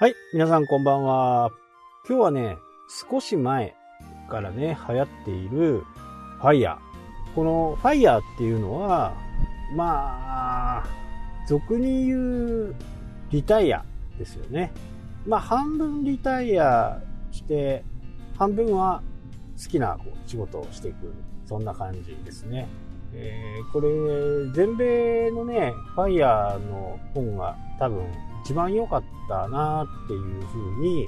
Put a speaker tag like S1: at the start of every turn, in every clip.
S1: はい、皆さんこんばんは。今日はね、少し前からね、流行っているファイヤー。このファイヤーっていうのは、まあ、俗に言うリタイアですよね。まあ半分リタイアして、半分は好きなこう仕事をしていく。そんな感じですね。えー、これ、全米のね、ファイヤーの本が多分一番良かったなっていう風に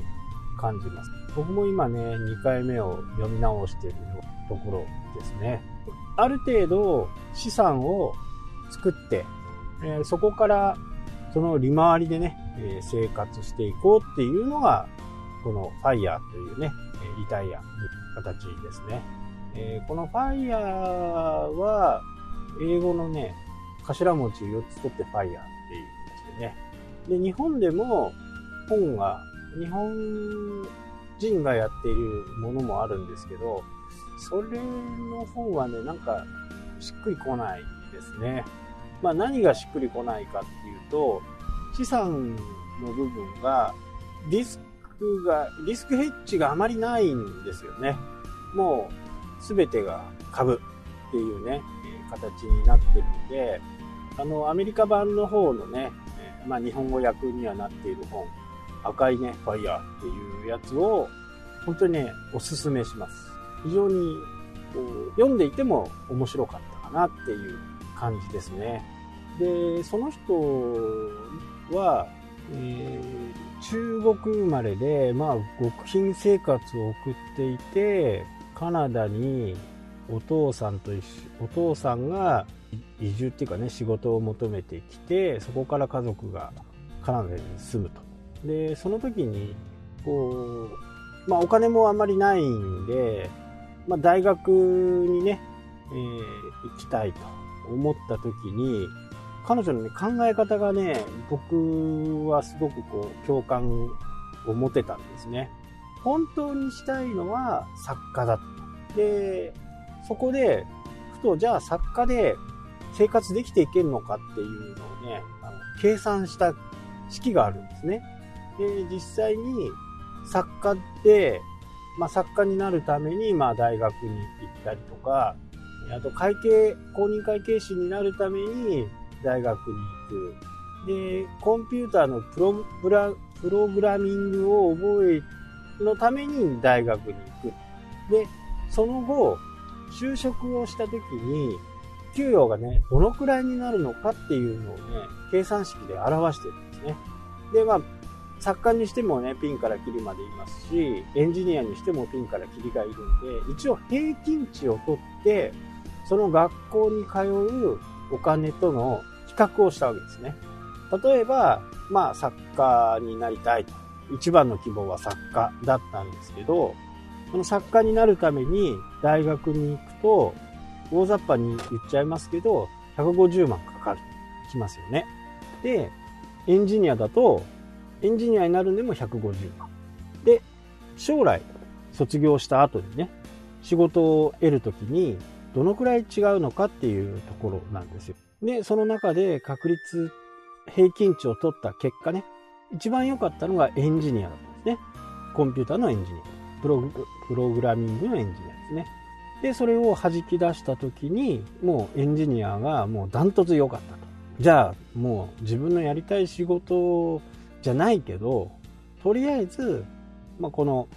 S1: 感じます。僕も今ね、2回目を読み直しているところですね。ある程度資産を作って、えー、そこからその利回りでね、えー、生活していこうっていうのが、このファイヤーというね、リタイアの形ですね。えー、このファイヤーは、英語のね、頭文字4つ取ってフで。日本でも本が、日本人がやっているものもあるんですけど、それの本はね、なんかしっくりこないですね。まあ何がしっくりこないかっていうと、資産の部分がリスクが、リスクヘッジがあまりないんですよね。もう全てが株っていうね、形になってるんで、あの、アメリカ版の方のね、まあ日本語訳にはなっている本、赤いね、ファイヤーっていうやつを、本当にね、おすすめします。非常に、読んでいても面白かったかなっていう感じですね。で、その人は、えー、中国生まれで、まあ、極貧生活を送っていて、カナダにお父さんと一緒、お父さんが移住っていうかね、仕事を求めてきて、そこから家族がカナダに住むと。で、その時に、こう、まあお金もあんまりないんで、まあ大学にね、えー、行きたいと思った時に、彼女の、ね、考え方がね、僕はすごくこう、共感を持てたんですね。本当にしたいのは作家だ。で、そこで、ふと、じゃあ作家で生活できていけるのかっていうのをね、あの計算した式があるんですね。で、実際に作家で、まあ、作家になるために、まあ、大学に行ったりとか、あと会計、公認会計士になるために大学に行く。で、コンピューターのプログラプログラミングを覚えのために大学に行く。で、その後、就職をした時に、給与がね、どのくらいになるのかっていうのをね、計算式で表してるんですね。で、まあ、作家にしてもね、ピンからキリまでいますし、エンジニアにしてもピンからキリがいるんで、一応平均値を取って、その学校に通うお金との比較をしたわけですね。例えば、まあ、作家になりたいと。一番の希望は作家だったんですけど、その作家になるために大学に行くと、大雑把に言っちゃいますけど、150万かかる。きますよね。で、エンジニアだと、エンジニアになるんでも150万。で、将来、卒業した後にね、仕事を得るときに、どのくらい違うのかっていうところなんですよ。で、その中で確率、平均値を取った結果ね、一番良かったのがエンジニアだったんですね。コンピューターのエンジニア。プロプログラミングのエンジニアですね。で、それを弾き出した時に、もうエンジニアがもうダントツ良かったと。じゃあ、もう自分のやりたい仕事じゃないけど、とりあえず、まあ、この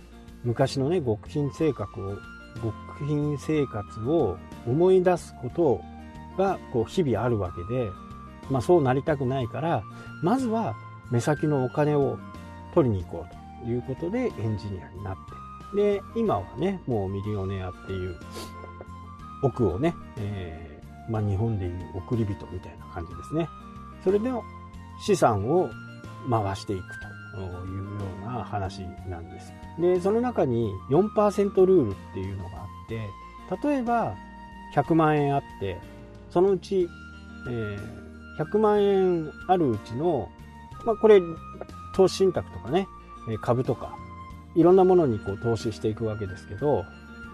S1: 昔のね、極貧生活を、極貧生活を思い出すことが、こう、日々あるわけで、まあ、そうなりたくないから、まずは目先のお金を取りに行こうということでエンジニアになって、で、今はね、もうミリオネアっていう奥をね、えー、まあ、日本でいう送り人みたいな感じですね。それで資産を回していくというような話なんです。で、その中に4%ルールっていうのがあって、例えば100万円あって、そのうち、えー、100万円あるうちの、まあ、これ、投資信託とかね、株とか、いろんなものにこう投資していくわけですけど、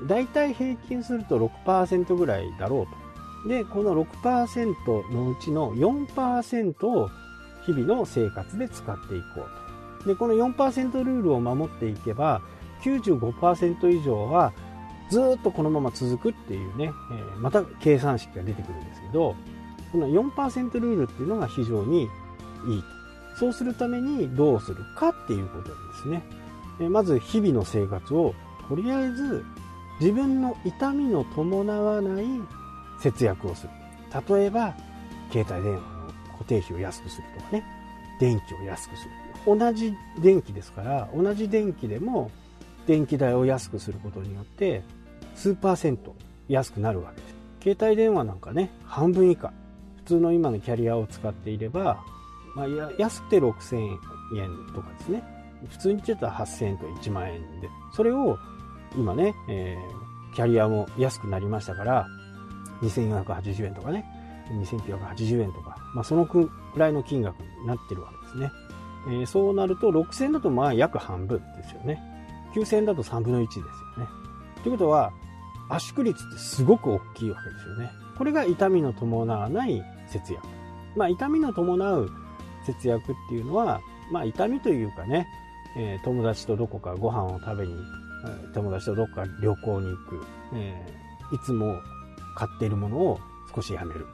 S1: 大体平均すると6%ぐらいだろうと。で、この6%のうちの4%を日々の生活で使っていこうとで、この4%ルールを守っていけば、95%以上はずっとこのまま続くっていうね、えー、また計算式が出てくるんですけど、この4%ルールっていうのが非常にいいと。そうするためにどうするかっていうことなんですね。まず日々の生活をとりあえず自分の痛みの伴わない節約をする。例えば、携帯電話の固定費を安くするとかね、電気を安くする。同じ電気ですから、同じ電気でも電気代を安くすることによって、数パーセント安くなるわけです。携帯電話なんかね、半分以下。普通の今のキャリアを使っていれば、まあ、安くて6000円とかですね。普通に言ってたら8000円とか1万円で。それを今ね、えー、キャリアも安くなりましたから、2480円とかね、2980円とか、まあ、そのくらいの金額になってるわけですね。えー、そうなると6000円だとまあ約半分ですよね。9000円だと3分の1ですよね。ということは、圧縮率ってすごく大きいわけですよね。これが痛みの伴わない節約。まあ痛みの伴う節約っていうのは、まあ痛みというかね、えー、友達とどこかご飯を食べに友達とどっか旅行に行く、えー、いつも買っているものを少しやめる。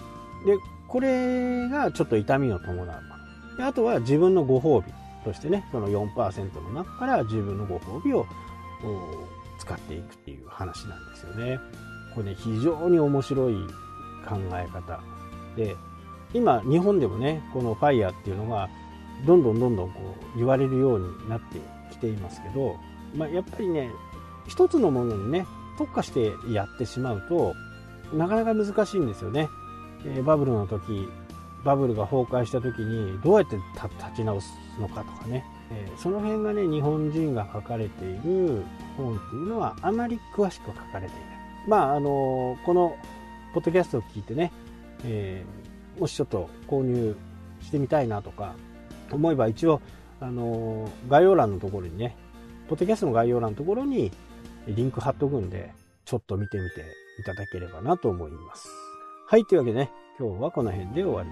S1: で、これがちょっと痛みを伴うもの。であとは自分のご褒美としてね、その4%の中から自分のご褒美を使っていくっていう話なんですよね。これね、非常に面白い考え方で、今日本でもね、この FIRE っていうのがどんどんどんどんこう言われるようになってきていますけど、まあ、やっぱりね、一つのものにね、特化してやってしまうと、なかなか難しいんですよね。えー、バブルの時、バブルが崩壊した時にどうやって立ち直すのかとかね、えー、その辺がね、日本人が書かれている本っていうのはあまり詳しく書かれていない。まあ、あのー、このポッドキャストを聞いてね、えー、もしちょっと購入してみたいなとか思えば一応、あの概要欄のところにね、ポッドキャストの概要欄のところにリンク貼っとくんで、ちょっと見てみていただければなと思います。はい、というわけでね、今日はこの辺で終わり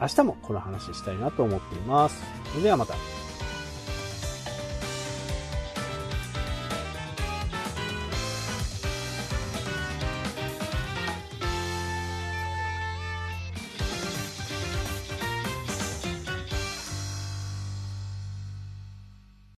S1: ます。明日もこの話したいなと思っています。それではまた。